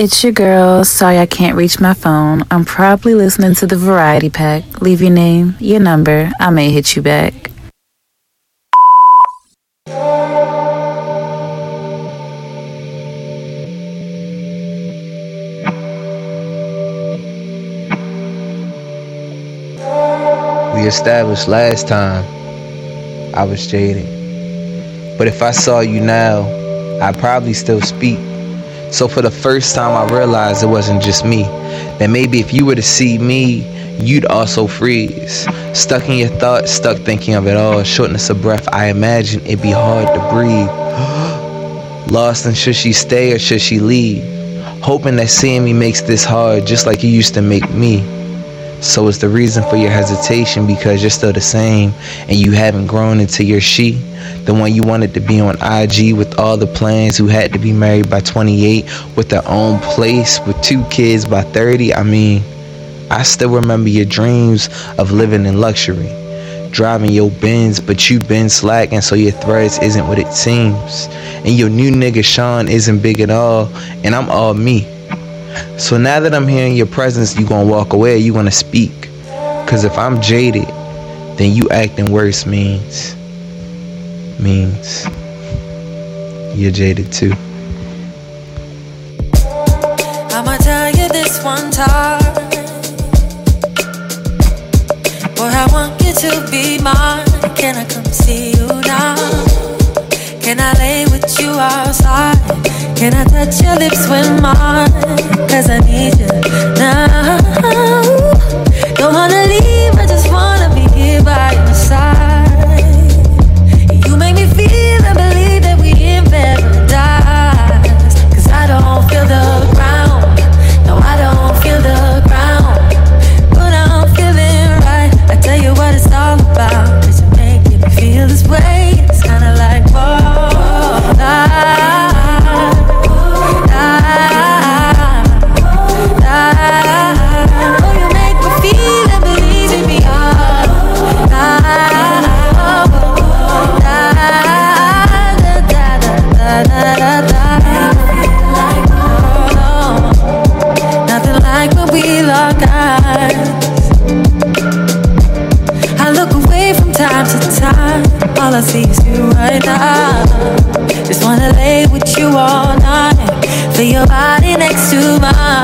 It's your girl. Sorry I can't reach my phone. I'm probably listening to the variety pack. Leave your name, your number. I may hit you back. We established last time I was jaded. But if I saw you now, I'd probably still speak. So for the first time, I realized it wasn't just me. That maybe if you were to see me, you'd also freeze. Stuck in your thoughts, stuck thinking of it all. Shortness of breath, I imagine it'd be hard to breathe. Lost in should she stay or should she leave? Hoping that seeing me makes this hard, just like you used to make me. So it's the reason for your hesitation because you're still the same and you haven't grown into your she, the one you wanted to be on IG with all the plans, who had to be married by 28 with their own place with two kids by 30. I mean, I still remember your dreams of living in luxury, driving your Benz, but you been slacking so your threads isn't what it seems. And your new nigga Sean isn't big at all, and I'm all me. So now that I'm here in your presence, you gonna walk away, you gonna speak. Cause if I'm jaded, then you acting worse means means you're jaded too. I'ma tell you this one time. Boy, I want you to be mine. Can I come see you now? Can I lay with you outside? Can I touch your lips with mine? Cause I need you now. Don't wanna leave, your body next to mine.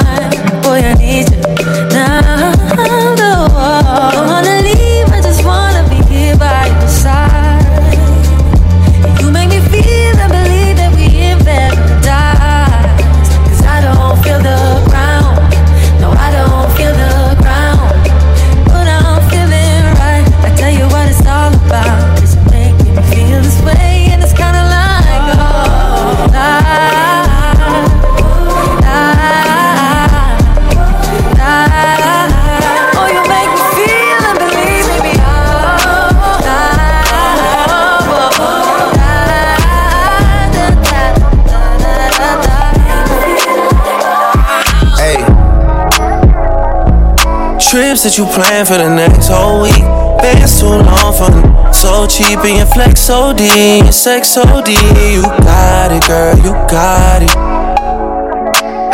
That you plan for the next whole week. Bands too long for them. So cheap and your flex OD, your sex OD. You got it, girl, you got it.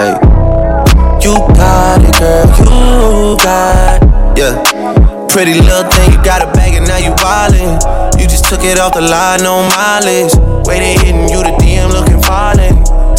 Hey. You got it, girl, you got it. Yeah. Pretty little thing, you got a bag and now you wildin'. You just took it off the line, no mileage. Waiting, hitting you the DM looking violent.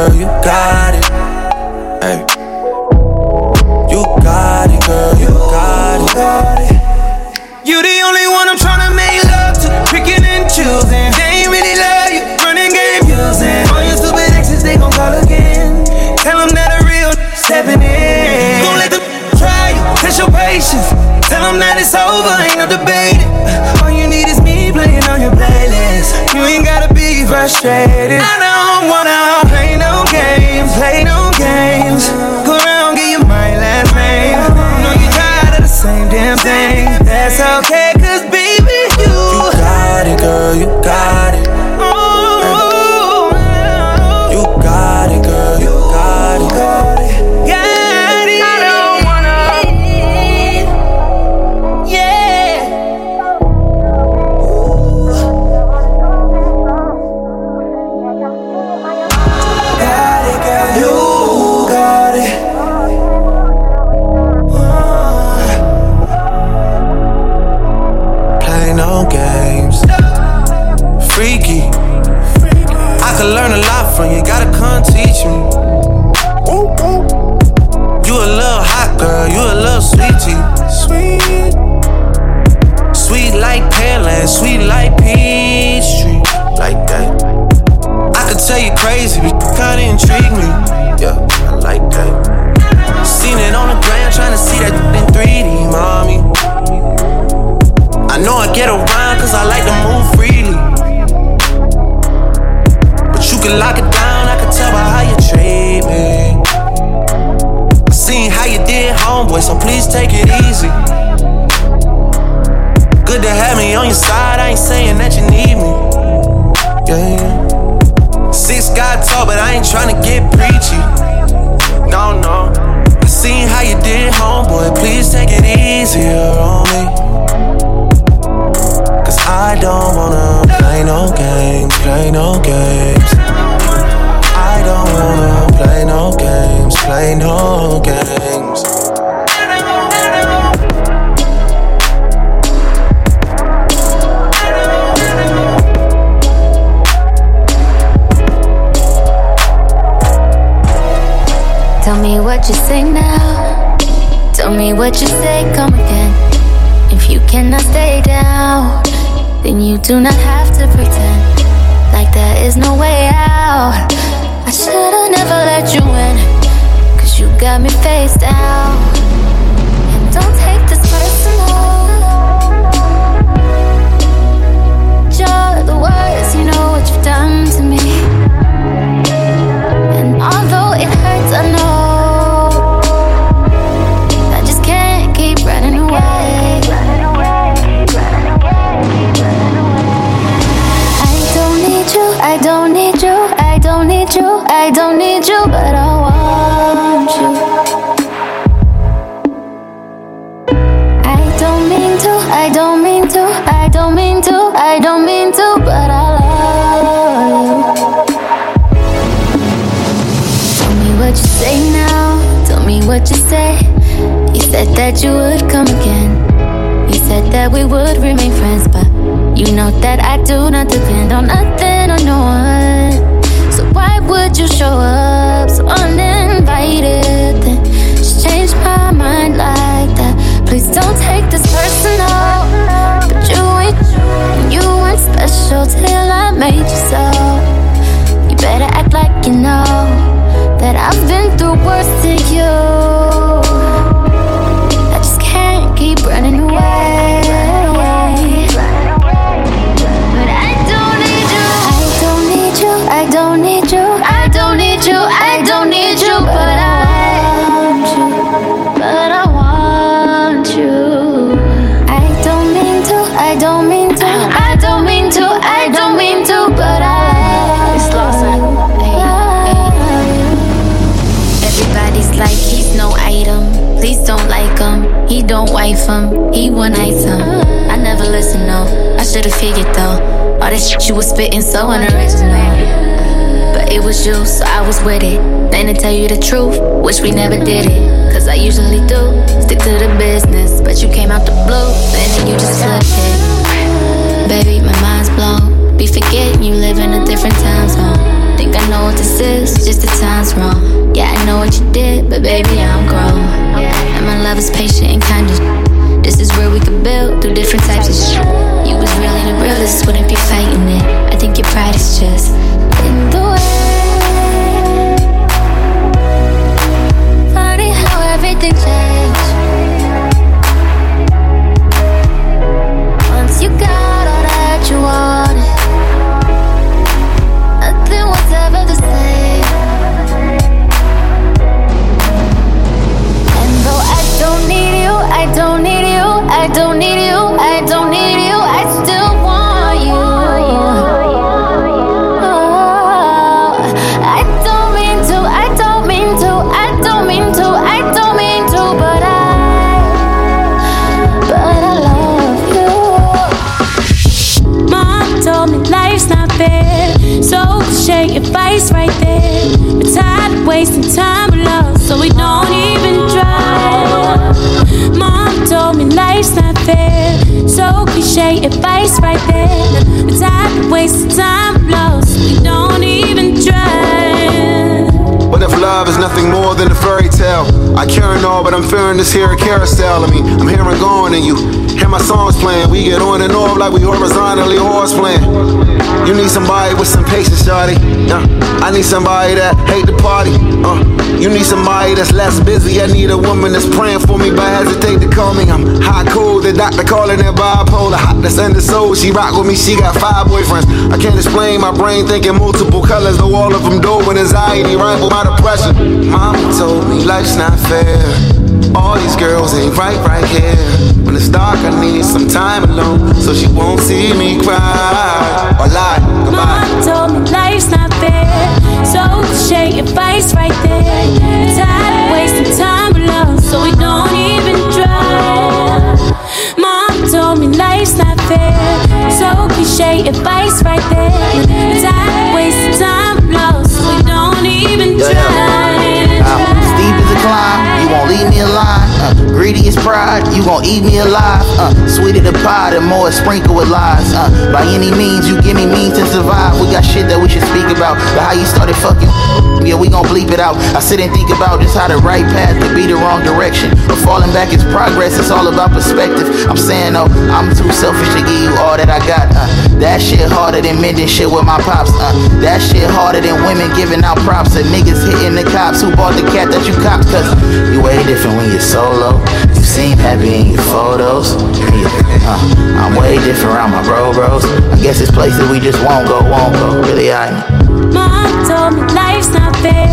girl, you got it. Hey. You got it, girl, you got it. You the only one I'm trying to make love to, picking and choosing. They ain't really love you, running game using. All your stupid exes, they gon' call again. Tell them that a real stepping in. Don't let them try you, test your patience. Tell them that it's over, ain't no debate. All you need is me playing on your playlist. You ain't gotta be frustrated. I don't wanna play no games, play no games. Go around, get you my last name. Know you tired of the same damn thing. That's okay, cause baby, you. You got it, girl, you got it. Do not have to pretend like there is no way out. I should've never let you in, cause you got me face down. And don't take this personal. You're the worst, you know what you've done to me. I don't need you, but I want you. I don't mean to, I don't mean to, I don't mean to, I don't mean to, but I love you. Tell me what you say now, tell me what you say. You said that you would come again. You said that we would remain friends, but you know that I do not depend on nothing or no one you show up so uninvited? Then just change my mind like that. Please don't take this personal. But you ain't, you weren't special till I made you so. You better act like you know that I've been through worse to you. Don't wife him, he one item. I never listen, no. I should've figured though. All that shit you was spitting so unoriginal. But it was you, so I was with it. Then to tell you the truth, wish we never did it. Cause I usually do, stick to the business. But you came out the blue, then you just flipped it. Baby, my mind's blown. Be forgetting you live in a different time zone. Think I know what this is, just the time's wrong. Yeah, I know what you did, but baby, I'm grown. And my love is patient and kind of. This is where we could build through different types of shit. You was really the realest, wouldn't be fighting it. I think your pride is just in the way. Funny how everything changed. Once you got all that you wanted. Nothing was ever the same. And though I don't need you, I don't need you, I don't need you, I don't. I care and all, but I'm fearing this here carousel. I mean, I'm hearing going in you. Hear my songs playing, we get on and off like we horizontally horse playing. You need somebody with some patience, shawty. Uh, I need somebody that hate the party. Uh, you need somebody that's less busy. I need a woman that's praying for me, but hesitate to call me. I'm hot cool, the doctor calling it bipolar. Hot that's under soul. She rock with me, she got five boyfriends. I can't explain my brain thinking multiple colors, though all of them dope with anxiety, rhyme with my depression. Mama told me life's not fair. All these girls ain't right right here. When it's dark, I need some time alone so she won't see me cry or lie. Goodbye. Mom told me life's not fair, so cliche advice right there. Tired of wasting time alone, so we don't even try. Mom told me life's not fair, so cliche advice right there. Tired of wasting time alone, so we don't even try. Me alone. Greedy as pride, you gon' eat me alive. Uh, sweeter the pie, the more sprinkled with lies. Uh, by any means, you give me means to survive. We got shit that we should speak about. But how you started fucking, yeah, we gon' bleep it out. I sit and think about just how the right path could be the wrong direction. But falling back is progress, it's all about perspective. I'm saying, oh, I'm too selfish to give you all that I got. Uh, that shit harder than mending shit with my pops. Uh, that shit harder than women giving out props and niggas hitting the cops who bought the cat that you copped. Cause you way different when you're solo. You seem happy in your photos. Uh, I'm way different around my bro bros. I guess it's places we just won't go, won't go. Really, I. Mom told me life's not fair,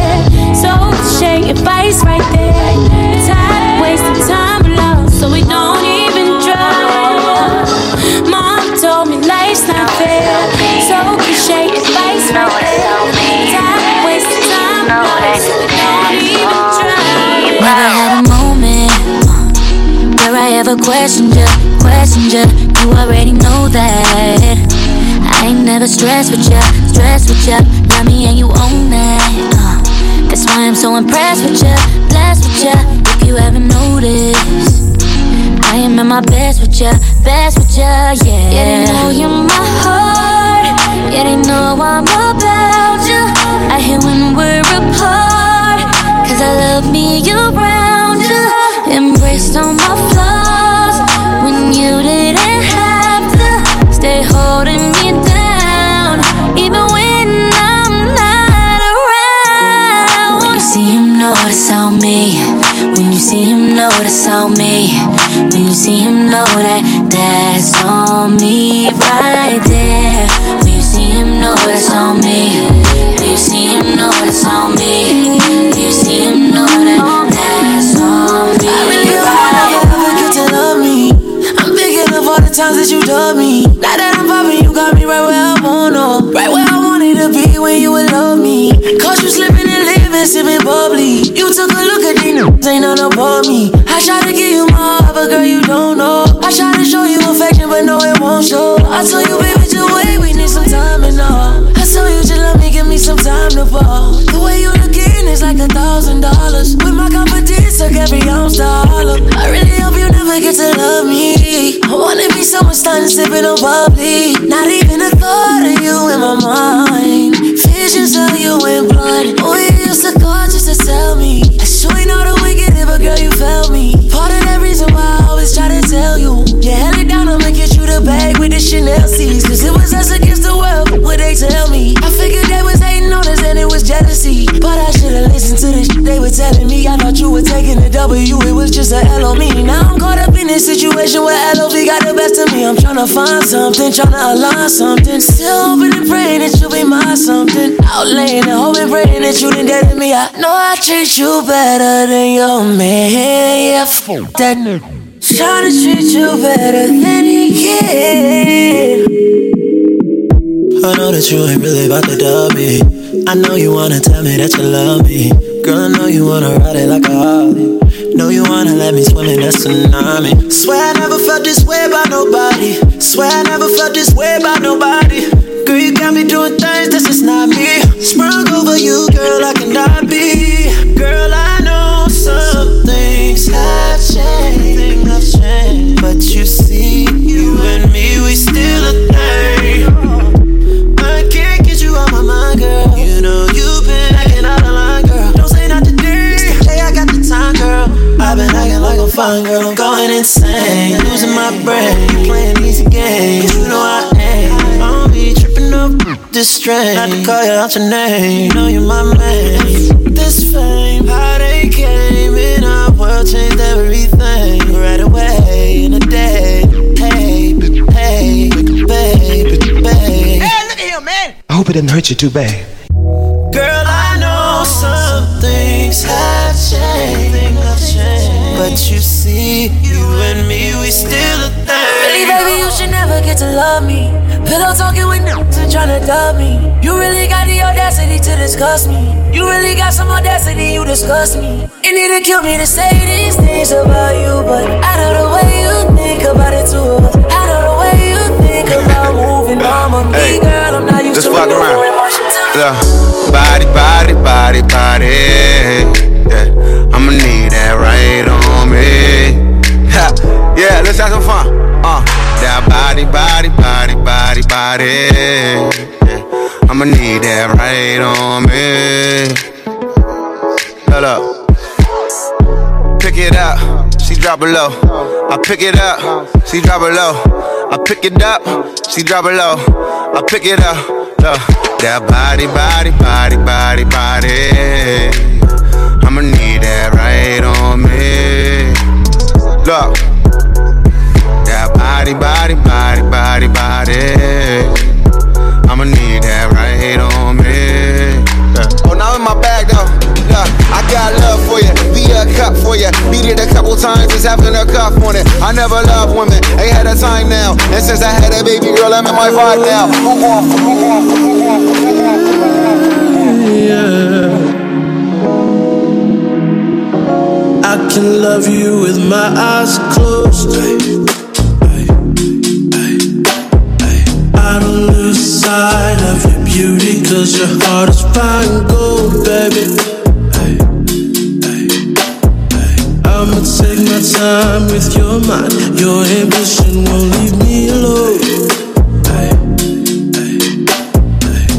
so share advice right there. Tired wasting time alone, so we don't even try. Mom told me life's not fair, I ever questioned you, questioned you. Already know that. I ain't never stressed with you, stressed with you. Love me and you own that. Uh, that's why I'm so impressed with you, blessed with you. If you ever notice, I am at my best with you, best with you, yeah. Yeah, they know you're my heart. Yeah, they know I'm about you. I hate when we're apart, cause I love me around you. Embraced on my notice on me. When you see him, know that that's on me right there. When you see him, know that's on me. When you see him, know that's on me. When you see him, know that that's on me. I really right I ever get to love me. I'm thinking of all the times that you love me. Now that I'm popping, you got me right where I wanna, right where I wanted to be when you would love me. Cause you slipping and living, sipping bubbly. You took a ain't none above me. I try to give you heart, but girl, you don't know. I try to show you affection, but no, it won't show. I told you, baby, just wait, we need some time and all. I told you, just let me give me some time to fall. The way you look looking is like a thousand dollars. With my confidence, took every ounce to Harlem. I really hope you never get to love me. I wanna be someone starting sipping on bubbly. Not even a thought of you in my mind. Visions of you in blood. Oh, you used to call just to tell me. Sure you the wicked but girl, you felt me. Part of that reason why I always try to tell you. You held it down, I'ma get you the bag with the Chanel C's. Cause it was us against the world, what they tell me. I figured they was hating on us and it was jealousy. But I should've listened to the shit they were telling me. I thought you were taking a W, it was just a L on me. Now I'm caught up in this situation where LOV got the best of me. I'm trying to find something, trying to align something. Still hoping and something. Out laying and hoping, praying that you didn't get me. I know I treat you better than your man yeah, fuck that nigga. Trying to treat you better than he can. I know that you ain't really about to dub me. I know you wanna tell me that you love me. Girl, I know you wanna ride it like a Harley. Know you wanna let me swim in that tsunami. Swear I never felt this way about nobody. Swear I never felt this way about nobody. Girl, you got me doing things, this is not me. Sprung over you, girl, I cannot be. Girl, I know some things have changed, things have changed. But you see, you and me, we still a thing. I can't get you my mind, girl. You know you've been acting out of line, girl. Don't say not today, today I got the time, girl. I've been acting like a fine girl, I'm going insane, losing my brain. You playing these games, you know I this strain. Not to call you out your name, you know you're my man. This fame, how they came in our world changed everything right away in a day. Hey, hey, baby, baby. Hey, look at him, man. I hope it didn't hurt you too bad. Girl, I know some things have changed. But you see, you and me, we still a thing. Really, baby, you should never get to love me. Pillow talking with niggas and trying to dub me. You really got the audacity to discuss me. You really got some audacity, you disgust me. It need to kill me to say these things about you, but I know the way you think about it too. I know the way you think about moving on with me, girl. I'm not used Just to fuck around. Yeah. Body, body, body, body. Yeah, I'ma need that right on me. yeah, let's have some fun. Uh, that body, body, body, body, body. Yeah, I'ma need that right on me. Hold. Pick it up, she drop it low. I pick it up, she drop it low. I pick it up, she drop it low. I pick it up, low. That body, body, body, body, body. I'ma need that right on me. Look, body, body, body, body, body. I'ma need that right on me. Yeah. Oh, now in my bag though. Look, I got love for you, be a cup for you. Beat it a couple times, just having a cuff on it. I never loved women, ain't had a time now. And since I had a baby girl, I'm in my vibe now. Yeah. I can love you with my eyes closed. I don't lose sight of your beauty, cause your heart is fine gold, baby. I'ma take my time with your mind. Your ambition won't leave me alone.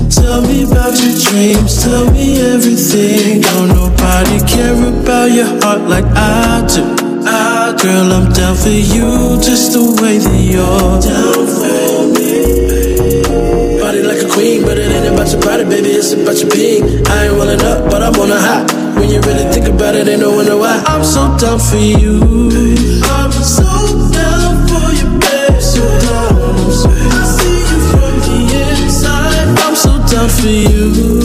Tell me about your dreams, tell me everything. Don't nobody care about your heart like I do. Girl, I'm down for you just the way that you're down for me. Body like a queen, but it ain't about your body, baby, it's about your being. I ain't rolling up, but I'm on a high. When you really think about it, ain't no wonder why. I'm so down for you. I'm so down for you, baby. So down. I see you from the inside. I'm so down for you.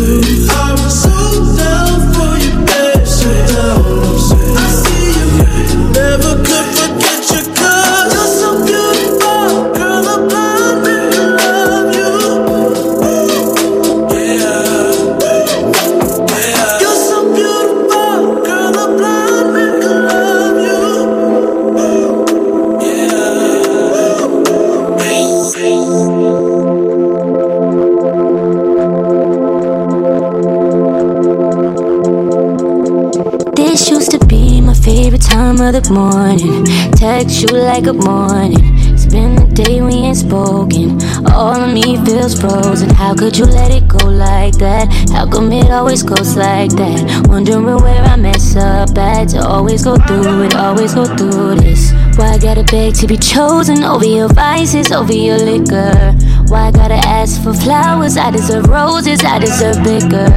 Like a morning. Spend the day we ain't spoken. All of me feels frozen. How could you let it go like that? How come it always goes like that? Wondering where I mess up at to always go through it, always go through this. Why I gotta beg to be chosen over your vices, over your liquor? Why I gotta ask for flowers? I deserve roses, I deserve bigger.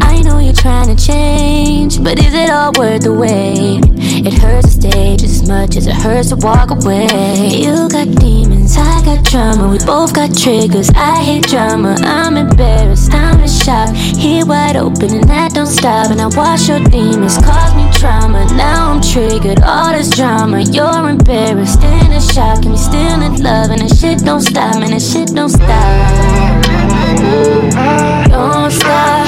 I know you're trying to change, but is it all worth the wait? It hurts to stay just as much as it hurts to walk away. You got demons, I got drama. We both got triggers. I hate drama. I'm embarrassed, I'm in shock. Here wide open and that don't stop. And I watch your demons cause me trauma. Now I'm triggered, all this drama. You're embarrassed and shock. And we still in love, and the shit don't stop, and the shit don't stop. Don't stop.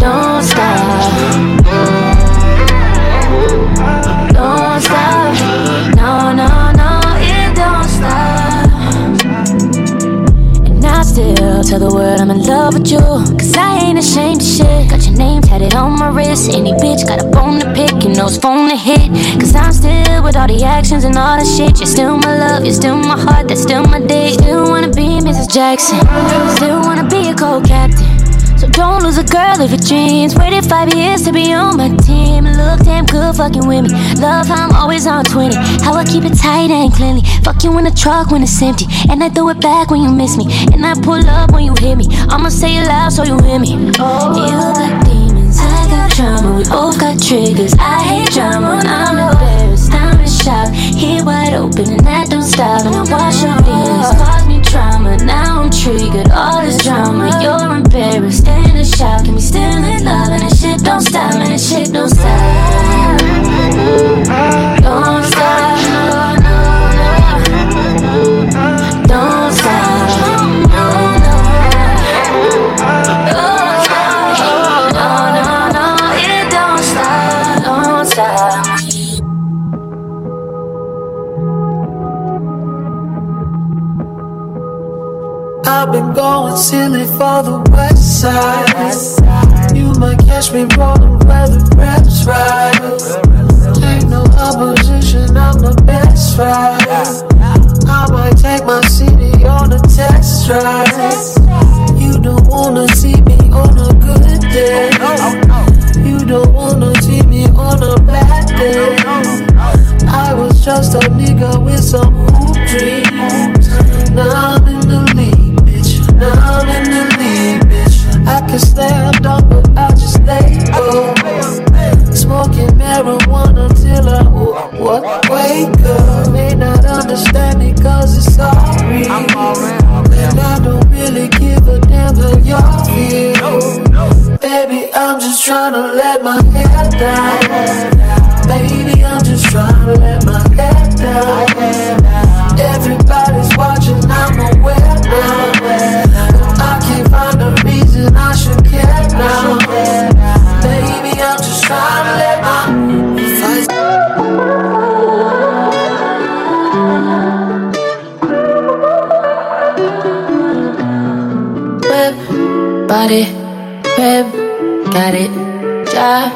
Don't still tell the world I'm in love with you. Cause I ain't ashamed of shit. Got your name tatted on my wrist. Any bitch got a bone to pick, you know it's phone to hit. Cause I'm still with all the actions and all the shit. You're still my love, you're still my heart, that's still my dick. Still wanna be Mrs. Jackson. Still wanna be a co captain. So Don't lose a girl of your dreams. Waited five years to be on my team. Look damn good fucking with me. Love how I'm always on 20. How I keep it tight and cleanly. Fuck you in the truck when it's empty. And I throw it back when you miss me. And I pull up when you hit me. I'ma say it loud so you hear me. Oh, You got demons, I got drama. We both got triggers. I hate drama. I'm embarrassed, I'm in shock. Here wide open and that don't stop. And I wash your demons, cause me trauma. Now I'm triggered. All this drama, you're embarrassed and in shock. And we still in love and the shit don't stop. And the shit don't stop. Don't going silly for the west side. You might catch me rolling where the reps ride. Ain't no opposition, I'm the best ride. I might take my city on a test drive. You don't wanna see me on a good day. You don't wanna see me on a bad day. I was just a nigga with some Stand up, but I just lay low. Smoking marijuana till I what wake up. May not understand it cause it's all real. And I don't really give a damn how y'all feel. Baby, I'm just trying to let my head down. Body, whip, got it, job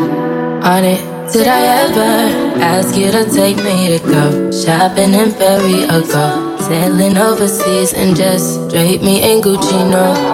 on it. Did I ever ask you to take me to go shopping in Paris or go sailing overseas and just drape me in Gucci? No.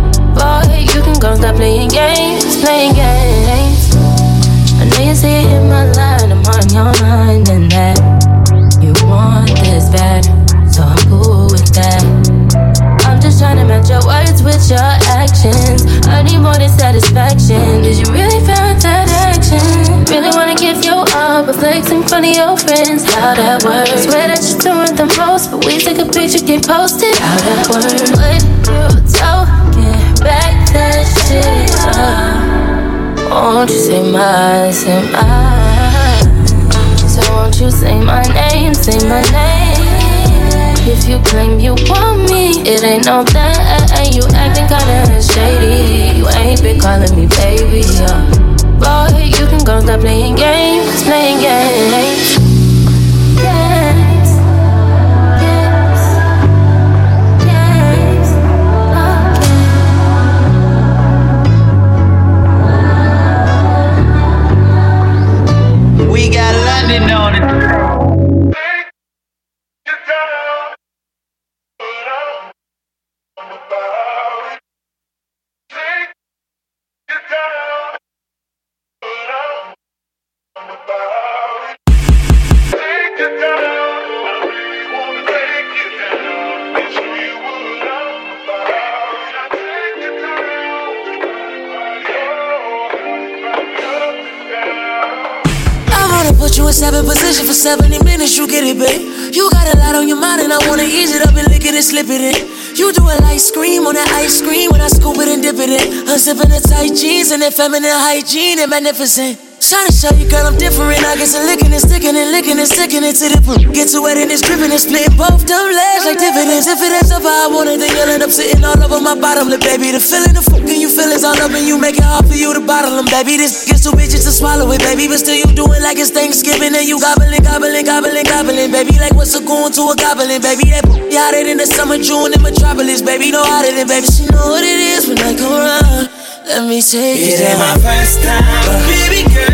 Boy, you can go stop playing games, playing games. I know you see it in my line, I'm on your mind, and that you want this bad, so I'm cool with that. I'm just trying to match your words with your actions. I need more than satisfaction. Did you really feel that action? Really wanna give you all, but flex in front of your friends. How that works? Swear that you're doing the most, but we take a picture, get posted. How that works? When you that won't you say my, say my? So won't you say my name, say my name? If you claim you want me, it ain't no that. You acting kinda shady. You ain't been calling me baby. Yeah. Boy, you can go stop playing games, playing. Games. For 70 minutes, you get it, babe. You got a lot on your mind, and I wanna ease it up and lick it and slip it in. You do a light scream on that ice cream when I scoop it and dip it in. Unzipping the tight jeans and that feminine hygiene and magnificent. Trying to show you, girl, I'm different. I get to licking and sticking and licking and sticking it to the poop. Get to wet and it's dripping and splitting both them legs like dividends. If it ends up how I want it, then you'll end up sitting all over my bottom lip, baby. The feeling, the fucking you feel is all up and you make it hard for you to bottle them, baby. This gets too bitches to swallow it, baby. But still, you do it like it's Thanksgiving and you gobbling, gobbling, gobbling, gobbling, baby. Like what's a going to a goblin, baby? That booty hotter than the summer June in Metropolis, baby. No hotter than, baby. She know what it is when I come around. Let me take it. It ain't my first time, but baby girl,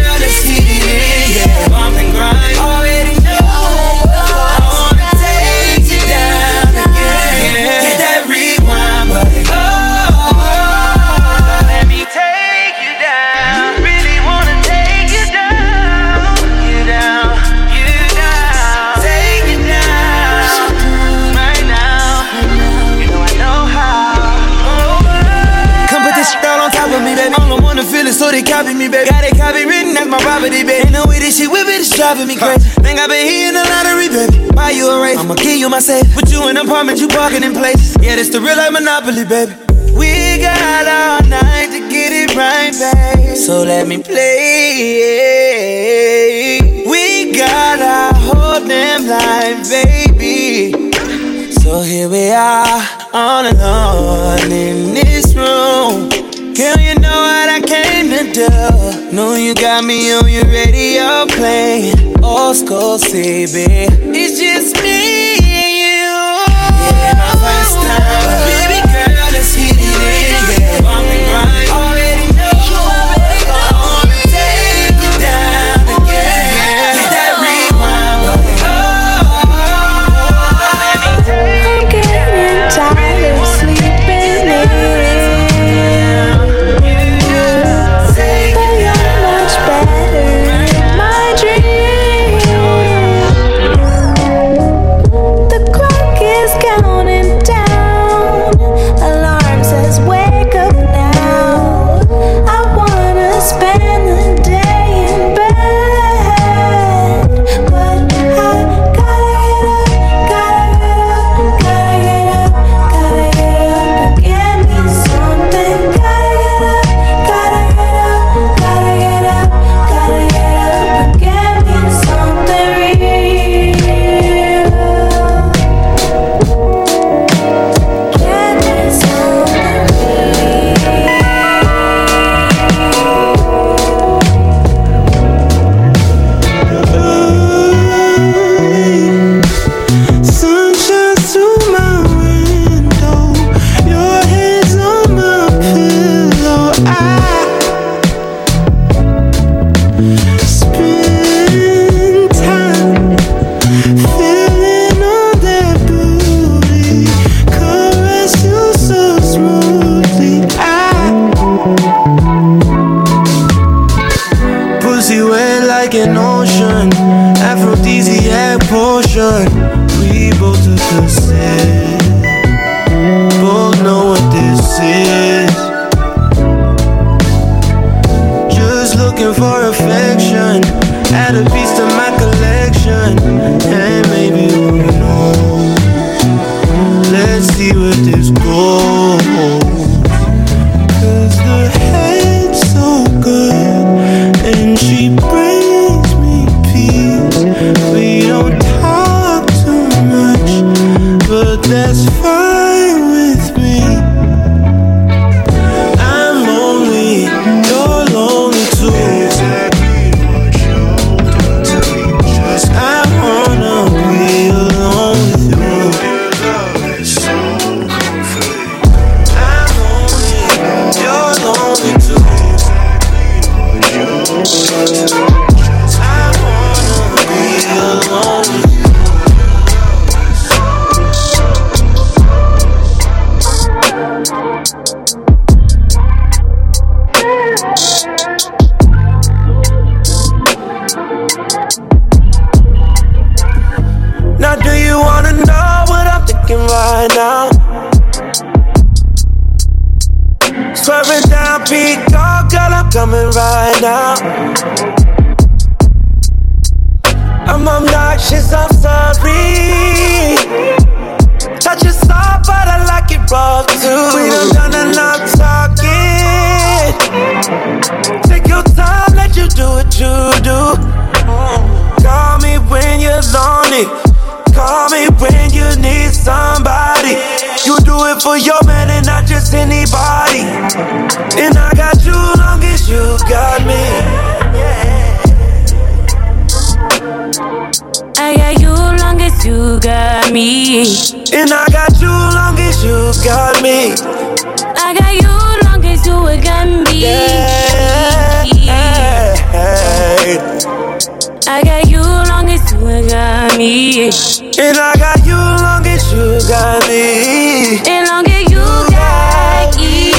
baby. Got it copy written, that's my property, baby. Ain't no way this shit whip it, it's driving me crazy. Think I been hitting the lottery, baby. Buy you a race, I'ma give you my safe. Put you in an apartment, you parking in places. Yeah, this the real life monopoly, baby. We got all night to get it right, babe. So let me play. We got our whole damn life, baby. So here we are, all alone in this room. Girl, you what I came to do. Know you got me on your radio playing. Old school CB. It's just me. Call me when you need somebody. You do it for your man and not just anybody. And I got you long as you got me. I got you long as you got me. And I got you long as you got me. I got you long as you got me. Yeah. I got you me. And I got you long as you got me. And long as you got me.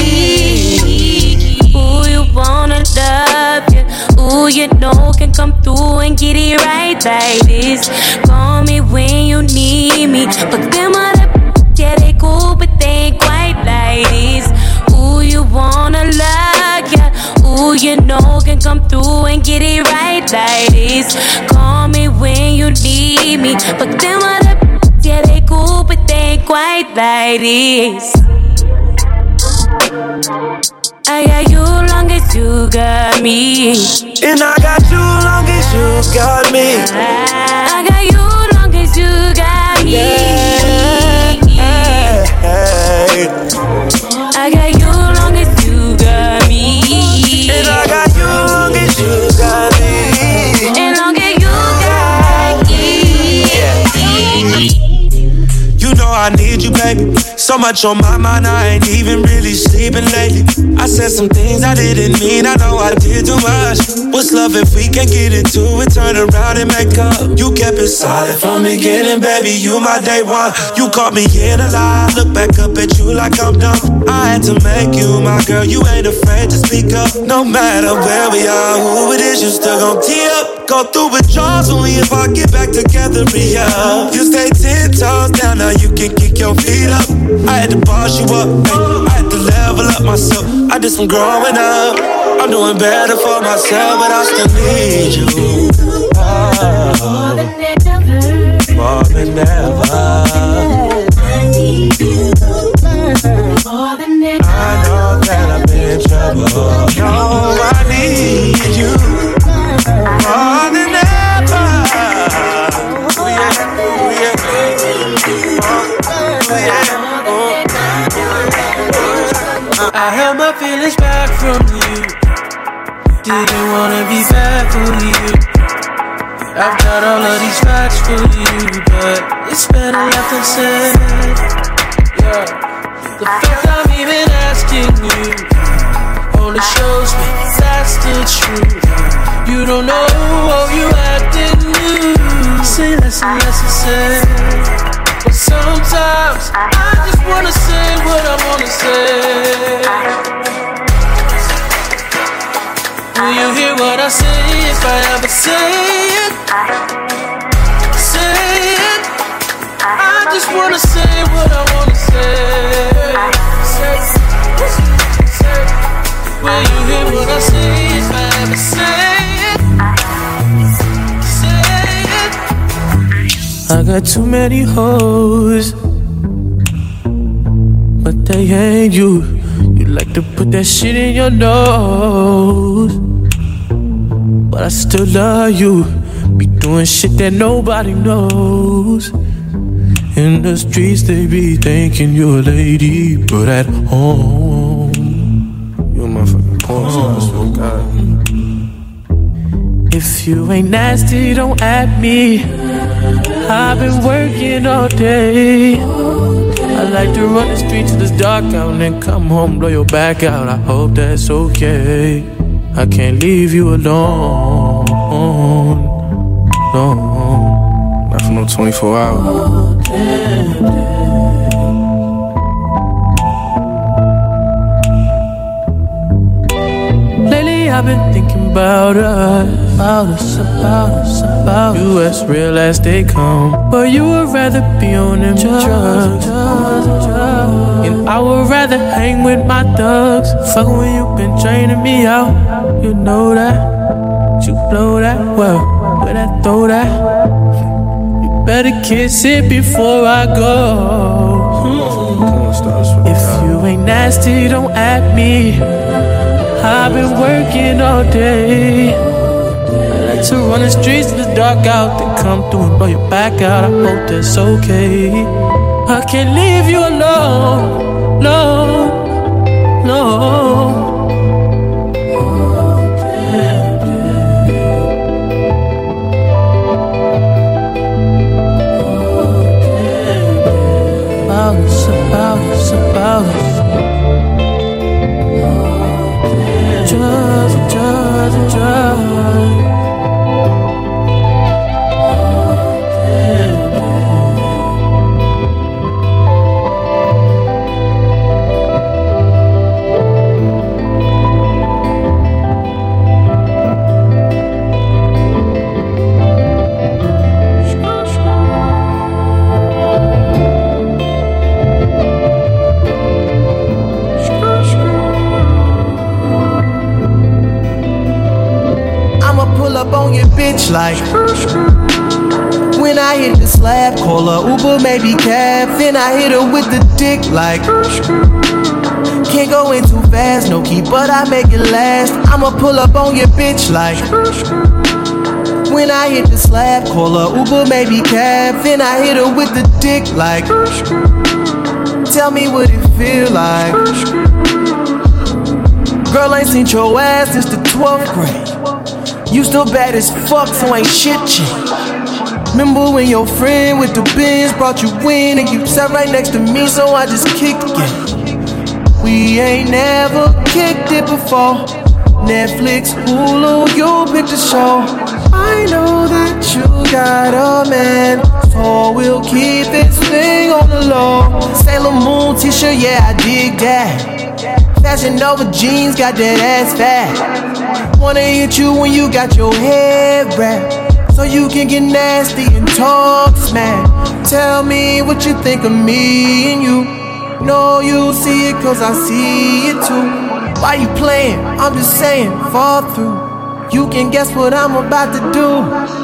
Who you wanna love, yeah. Who you know can come through and get it right like this. Call me when you need me. But them other, yeah, they cool, but they ain't quite like this. Who you wanna love, yeah. Who you know can come through and get it right this. Call me when you need me. But them other, yeah, they cool, but they ain't quite this. I got you long as you got me. And I got you long as you got me. Ah, I got you long as you got me. I got you you, baby. So much on my mind, I ain't even really sleeping lately. I said some things I didn't mean, I know I did too much. What's love if we can't get into it? Turn around and make up. You kept it solid from beginning, baby. You my day one. You caught me in a lie. Look back up at you like I'm dumb. I had to make you my girl. You ain't afraid to speak up. No matter where we are, who it is, you still gon' tee up. Go through withdrawals only if I get back together, yeah. You stay ten toes down, now you can kick your feet up. I had to boss you up, ay, I had to level up myself. I did some growing up. I'm doing better for myself, but I still need you. Oh, more than ever. I need you more than ever. I know that I've been in trouble. No, I need you more wanna be bad for you. I've got all of these facts for you, but it's better left unsaid. Yeah. The fact I'm even asking you only shows me that's the truth. You don't know how you acting new. Say less and less and say. But sometimes I just wanna say what I wanna say. Will you hear what I say if I ever say it? Say it. I just wanna say what I wanna say. Say, say. Will you hear what I say if I ever say it? Say it. I got too many hoes, but they ain't you. You like to put that shit in your nose, but I still love you. Be doing shit that nobody knows. In the streets, they be thinking you're a lady, but at home, you a motherfucking porn star, I swear God. If you ain't nasty, don't at me. I've been working all day. I like to run the streets till it's dark out and then come home, blow your back out. I hope that's okay. I can't leave you alone. No, not for no 24 hours. Lately I've been thinking about us, about us, about us, about us. you as real as they come. But you would rather be on them drugs, and I would rather hang with my thugs. Fuck when you been draining me out, you know that. You blow that well, where I throw that. You better kiss it before I go. If you ain't nasty, don't at me. I've been working all day. To run the streets in the dark out, then come through and blow your back out. I hope that's okay. I can't leave you alone, no, no. Us, about us. Bitch like When I hit the slab, call her Uber, maybe cab Then I hit her with the dick like Can't go in too fast, no key, but I make it last. I'ma pull up on your bitch like When I hit the slab, call her Uber, maybe cab Then I hit her with the dick like Tell me what it feel like. Girl, ain't seen your ass since the 12th grade you still bad as fuck, so ain't shit changed. Remember when your friend with the bins brought you in and you sat right next to me, so I just kicked it. We ain't never kicked it before. Netflix, Hulu, you pick the show. I know that you got a man, so we'll keep this thing on the low. Sailor Moon t-shirt, yeah, I dig that. Fashion Nova jeans, got that ass fat. Wanna hit you when you got your head wrapped. So you can get nasty and talk smack. Tell me what you think of me and you. Know you see it cause I see it too. Why you playing? I'm just saying, fall through. You can guess what I'm about to do.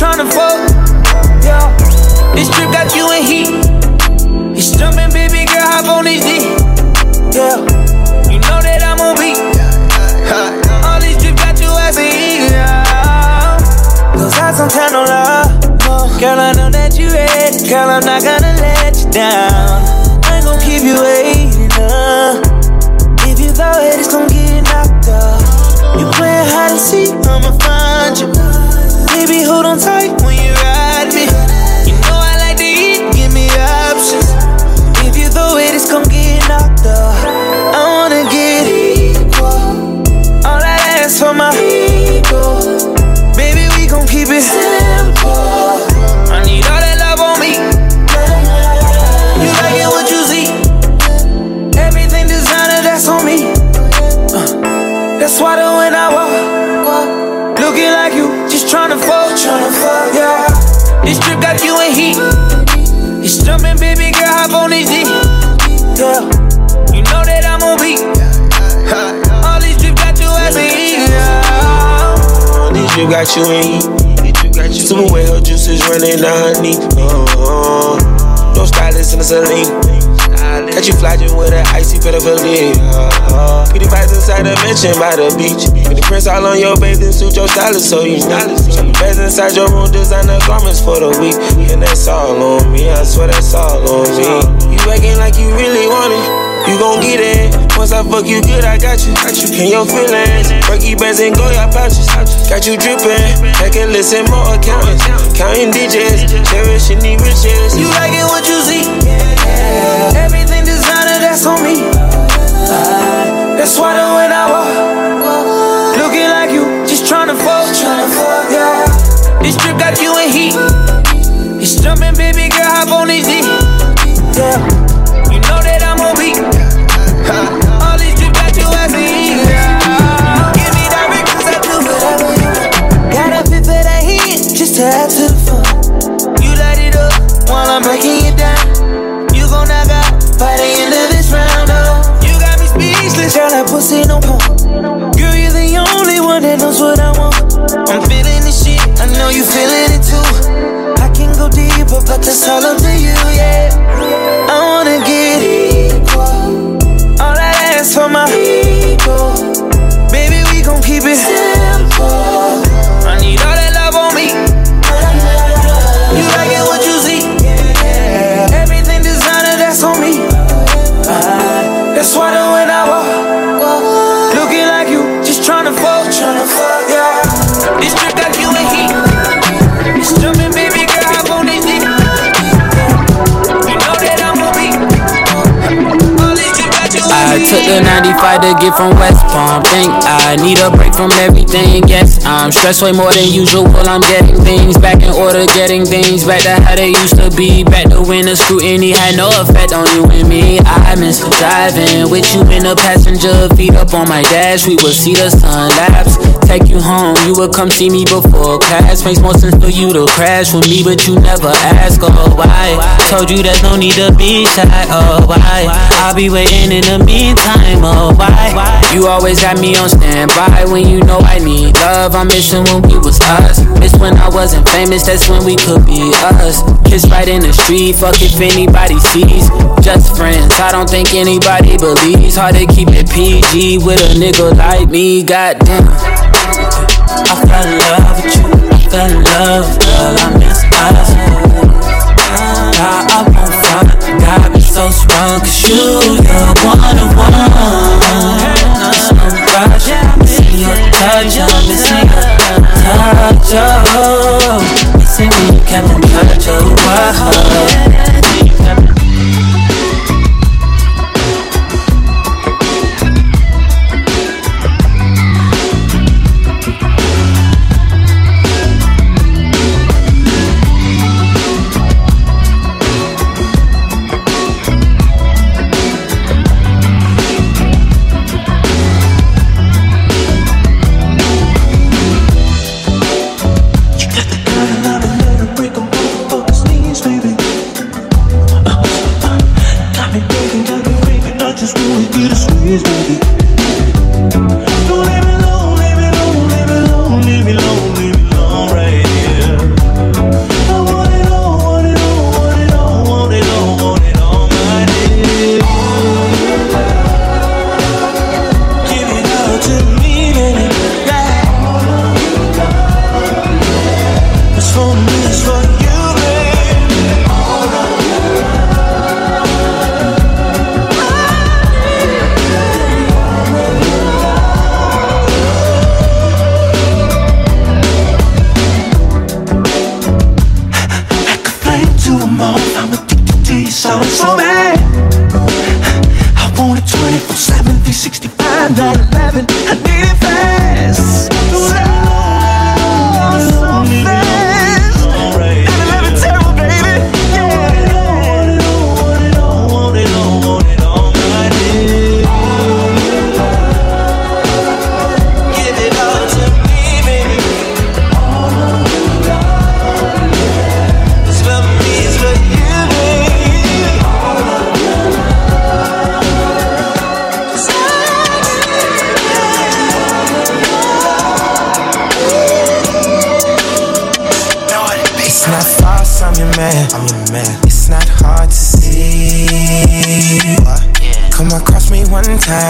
Tryna fuck. Yeah, this trip got you in heat. It's jumping, baby girl, hop on this D. Yeah, you know that I'm on beat. All these trips got you as a. Yeah. Cause I some kind of love. Girl, I know that you ready. Girl, I'm not gonna let you down. I ain't gon' keep you waiting got you in heat. Super wet, her juices running down her knee. Uh, no stylist in the saline. Got you flogging with an icy pedophilia. Uh, pretty vibes inside the mansion by the beach. With the prints all on your bathing suit, your stylist, so you know. Some beds inside your room, designer garments for the week. And that's all on me, I swear that's all on me. You acting like you really want it. You gon' get it. Once I fuck you good, I got you. Got you in your feelings. Perky bands and Goya pouches. Got you dripping. Heck and listen, more accountants. Counting digits. Cherishing the riches. You like it what you see. Everything designer, that's on me. That's why the when I walk, looking like you, just tryna fuck. Yeah, this trip got you in heat. It's jumping, baby from West Palm. Think I need a break from everything. Yes, I'm stressed way more than usual. I'm getting things back in order, getting things back to how they used to be. Back to when the scrutiny had no effect on you and me. I miss driving with you in the passenger, feet up on my dash. We would see the sun lapse, take you home. You would come see me before class. Makes more sense for you to crash with me, but you never ask, oh why? Told you there's no need to be shy, oh why? I'll be waiting in the meantime, oh why? You always got me on standby when you know I need love. I'm missing when we was us. Miss when I wasn't famous, that's when we could be us. Kiss right in the street, fuck if anybody sees. Just friends, I don't think anybody believes. Hard to keep it PG with a nigga like me, goddamn. I fell in love with you, I fell in love, girl, I miss us. God, won't front, got me so strong, cause you, you're one of one. No rush, missing your touch, I'm missing your touch, oh. Missing you kept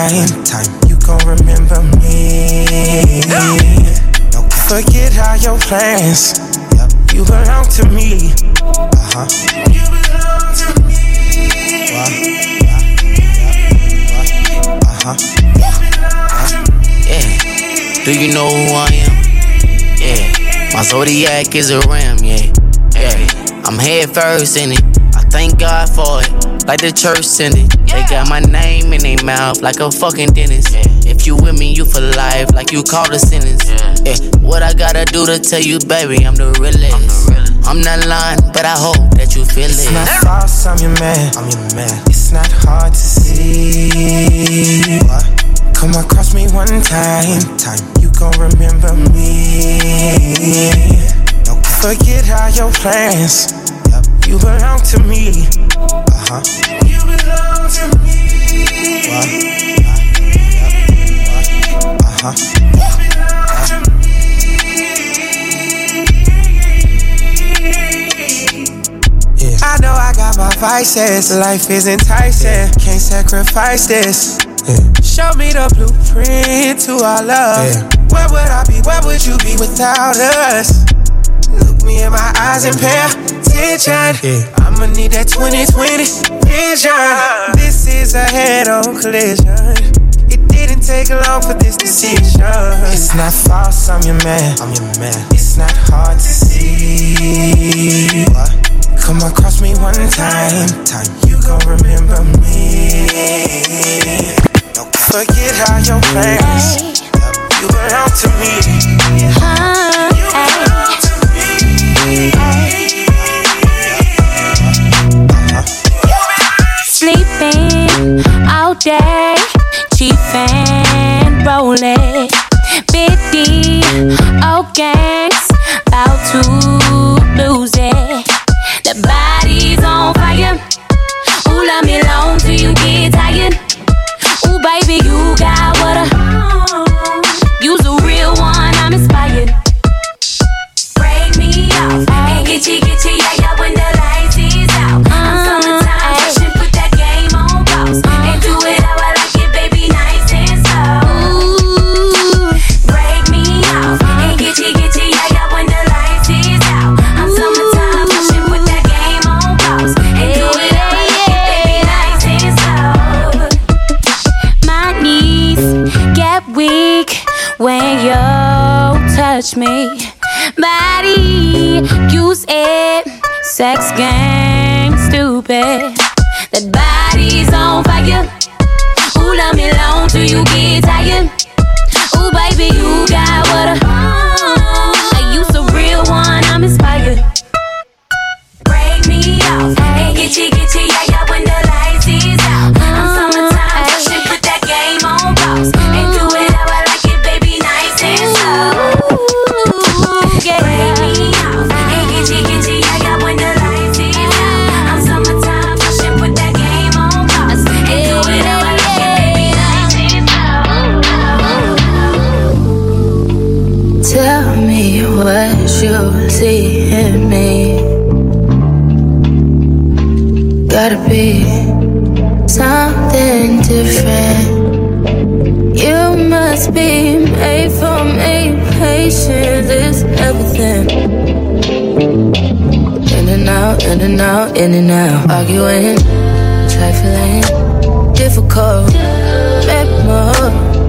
time, time you gon' remember me. No. Forget all your plans. You belong to me. Uh huh. You belong to me. Uh huh. Yeah. Do you know who I am? Yeah. My zodiac is a ram, yeah. Yeah. I'm head first in it. I thank God for it. Like the church send it. They got my name in their mouth like a fucking dentist. If you with me, you for life, like you called a sentence. Yeah. What I gotta do to tell you, baby, I'm the realest. I'm not lying, but I hope that you feel It's it. not false, I'm your man. I'm your man. It's not hard to see. Come across me one time, time you gon' remember me. Forget all your plans. You belong to me. Uh huh. I know I got my vices. Life is enticing. Can't sacrifice this. Show me the blueprint to our love. Where would I be? Where would you be without us? Look me in my eyes and pay attention. I'ma need that 2020 vision. This is a head-on collision. It didn't take long for this decision. It's not false, I'm your man. I'm your man. It's not hard to see. Come across me one time, time you gon' remember me. Don't Forget how your plans. You belong to me. Sex gang, stupid. What you see in me. Gotta be something different. You must be made for me. Patience is everything. In and out, in and out, in and out. Arguing, trifling, difficult. Make more.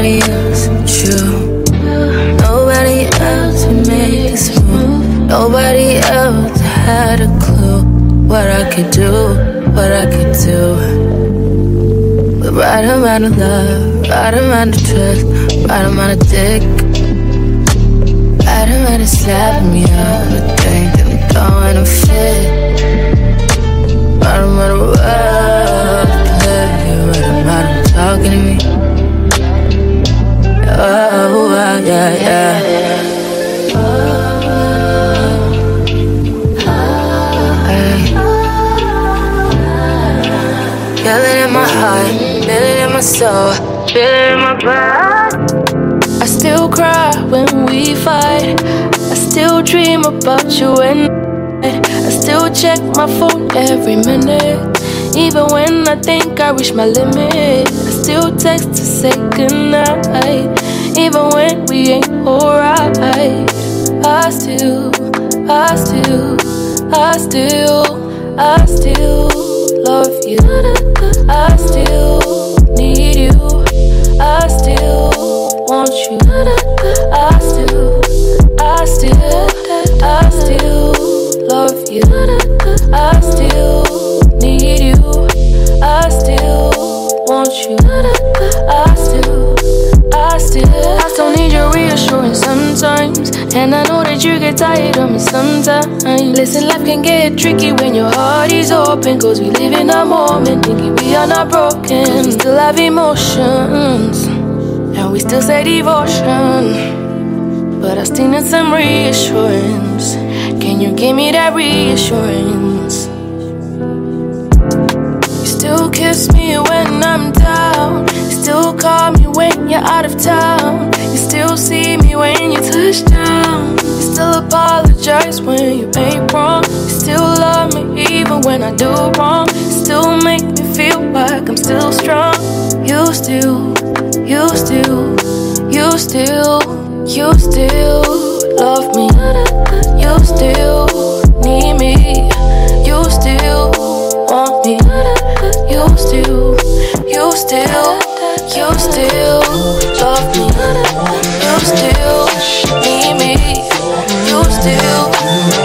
Nobody else but. Nobody else would make this move. Nobody else had a clue what I could do, what I could do. The right amount of love, right amount of trust, right amount of dick. Right amount of slapping me on the thing that I'm throwing a fit. Right amount of love, play, right amount of talking to me. Oh, oh, yeah, yeah. Feel in my heart, in my soul, in my blood. I still cry when we fight. I still dream about you and I still check my phone every minute. Even when I think I reach my limit, I still text to say goodnight. Even when we ain't alright, I still, I still, I still, I still love you. I still need you. I still want you. I still, I still, I still love you. I still need you. I still want you. I I still, I still need your reassurance sometimes. And I know that you get tired of me sometimes. Listen, life can get tricky when your heart is open. Cause we live in a moment thinking we are not broken. We still have emotions. And we still say devotion. But I still need some reassurance. Can you give me that reassurance? You still kiss me when I'm down. You still call me when you're out of town. You still see me when you touch down. You still apologize when you ain't wrong. You still love me even when I do wrong. You still make me feel like I'm still strong. You still, you still, you still, you still love me. You still need me. You still want me. You still, you still, you still love me. You still need me. You still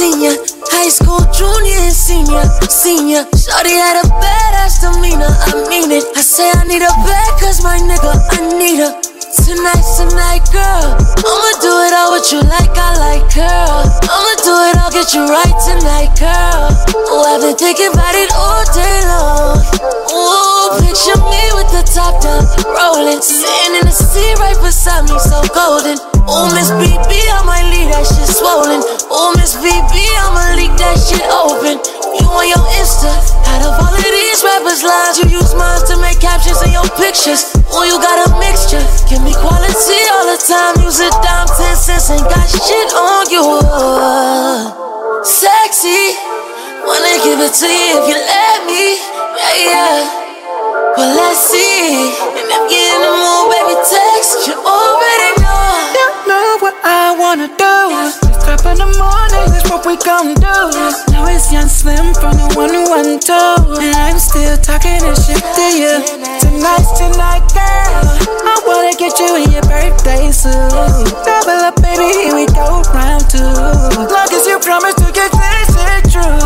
senior, high school junior and senior, senior. Shorty had a badass demeanor, I mean it. I say I need a bag cause my nigga, I need her. Tonight, tonight, girl. I'ma do it all with you like I like, girl. I'ma do it all, get you right tonight, girl. Oh, I've been thinking about it all day long. Ooh, picture me with the top down, rolling, sitting in the seat right beside me, so golden. Oh, Miss BB, I might leave that shit swollen. Oh, Miss BB, I'ma leak that shit open. You on your Insta, out of all of these rappers' lines, you use mine to make captions in your pictures. Oh, you got a mixture. Give me quality all the time. Use a dime, ten cents, ain't got shit on you. Sexy, wanna give it to you if you let me. Yeah, yeah. Well, let's see. And if you're in the mood, baby, text. You already know. Don't know what I wanna do. What we gon' do. Now it's Young Slim from the one who one two, and I'm still talking this shit to you. Tonight's tonight, girl. I wanna get you in your birthday suit. Double up, baby, here we go, round two. Long as you promise to get this shit true.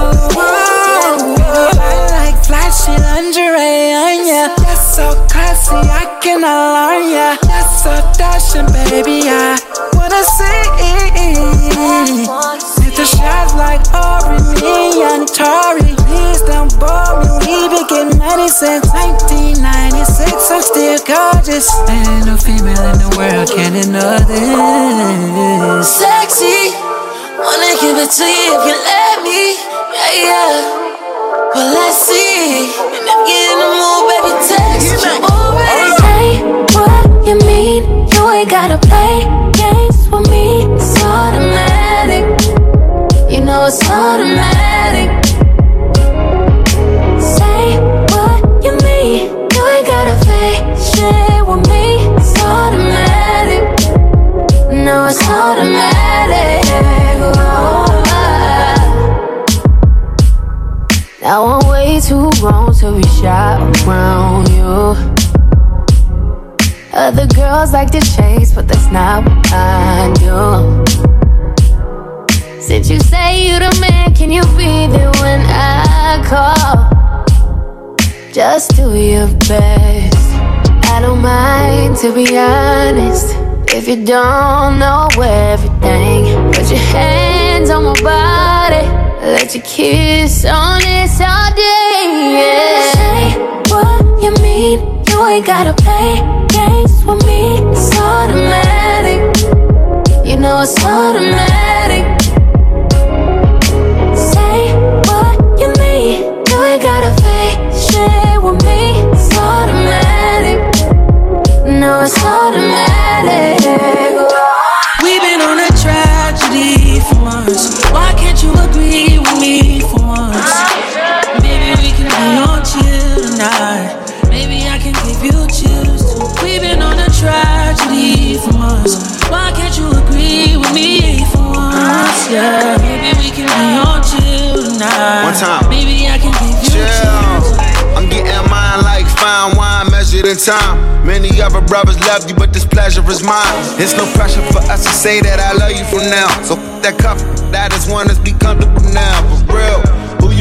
I like flashy lingerie on ya. That's so classy, I can alarm ya. That's so dashing, baby, I wanna see. Hit the shots like Ori, me and Tori. Please don't bore me. We been getting money since 1996. I'm still gorgeous. Ain't no female in the world can ignore this. Sexy, wanna give it to you if you let me. Yeah, yeah. Well, let's see. And if you're in the mood, baby, text. You already say what you mean. You ain't gotta play it's automatic. Say what you mean. You ain't gotta fake shit with me. It's automatic. No, it's automatic. Now I'm way too grown to be shy around you. Other girls like to chase, but that's not what I do. Since you say you the man, can you be there when I call? Just do your best. I don't mind, to be honest. If you don't know everything, put your hands on my body. Let your kiss on this all day. Yeah. Say what you mean. You ain't gotta play games with me, it's automatic. You know it's automatic. You ain't gotta fake shit with me, it's automatic. No, it's automatic. We've been on a tragedy for once. Why can't you agree with me for once? Maybe we can be on chill tonight. Maybe I can give you chills We've been on a tragedy for months. Why can't you agree with me for once? Yeah, maybe we can be on chill tonight. One time. In time. Many other brothers love you, but this pleasure is mine. It's no pressure for us to say that I love you from now. So that cup, that is one that's be comfortable now. For real,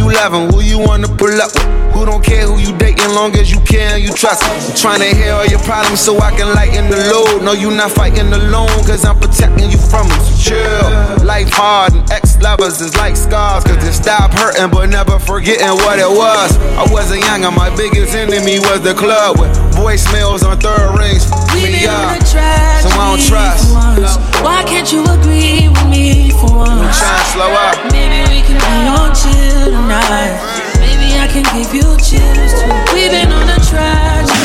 you loving? Who you wanna pull up with? Who don't care who you dating, long as you care and you trust. I'm trying to hear all your problems so I can lighten the load. No, you not fighting alone, cause I'm protecting you from them. So chill. Life hard and ex lovers is like scars, cause it stop hurting but never forgetting what it was. I wasn't young and my biggest enemy was the club with voicemails on third rings. We me up, so I don't trust. Why can't you agree with me for once? I'm trying to slow up. Maybe we can be on chill tonight nights. Maybe I can give you chills too. We've been on a track.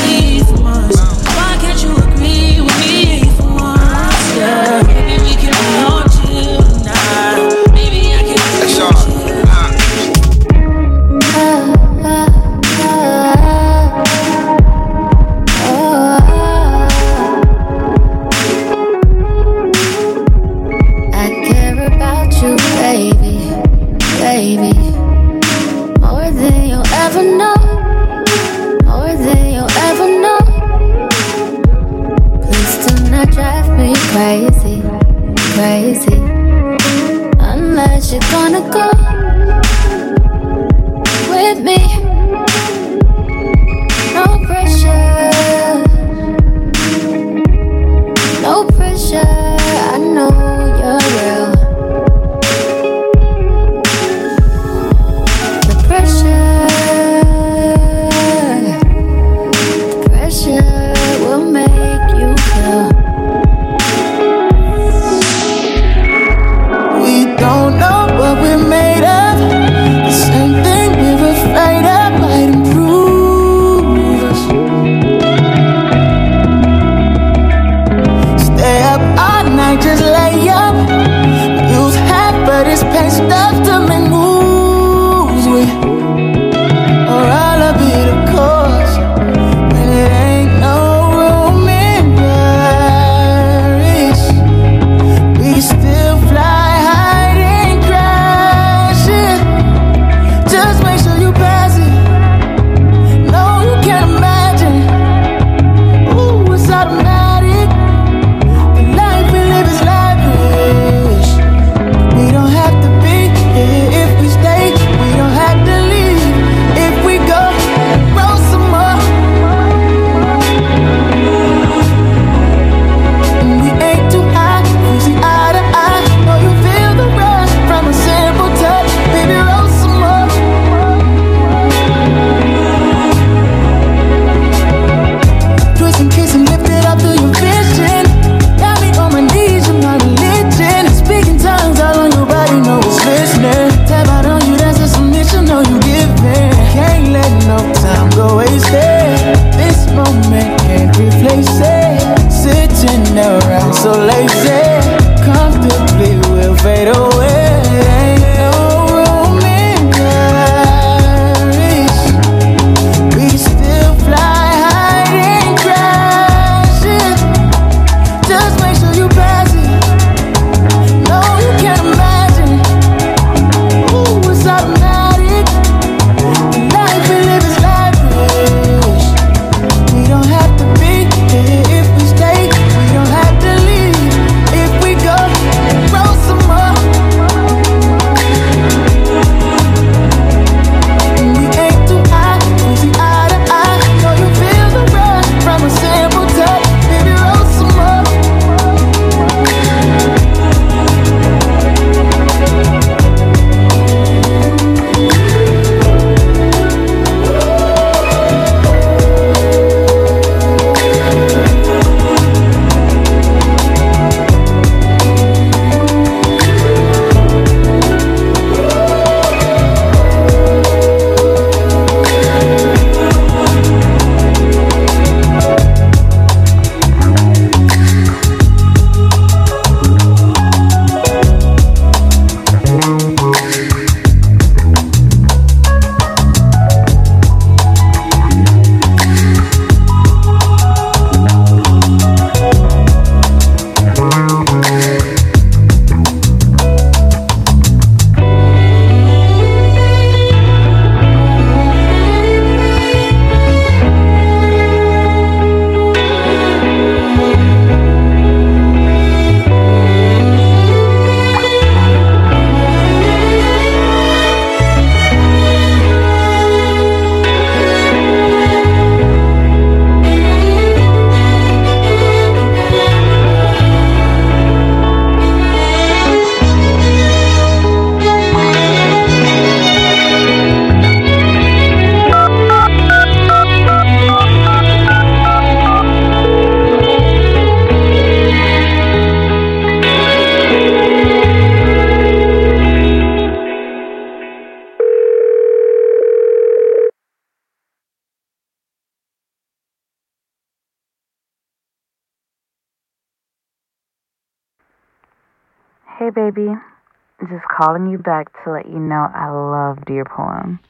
Back to let you know I loved your poem.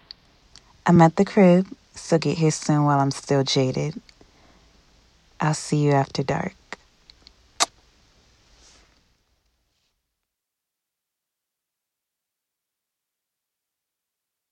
I'm at the crib, so get here soon while I'm still jaded. I'll see you after dark.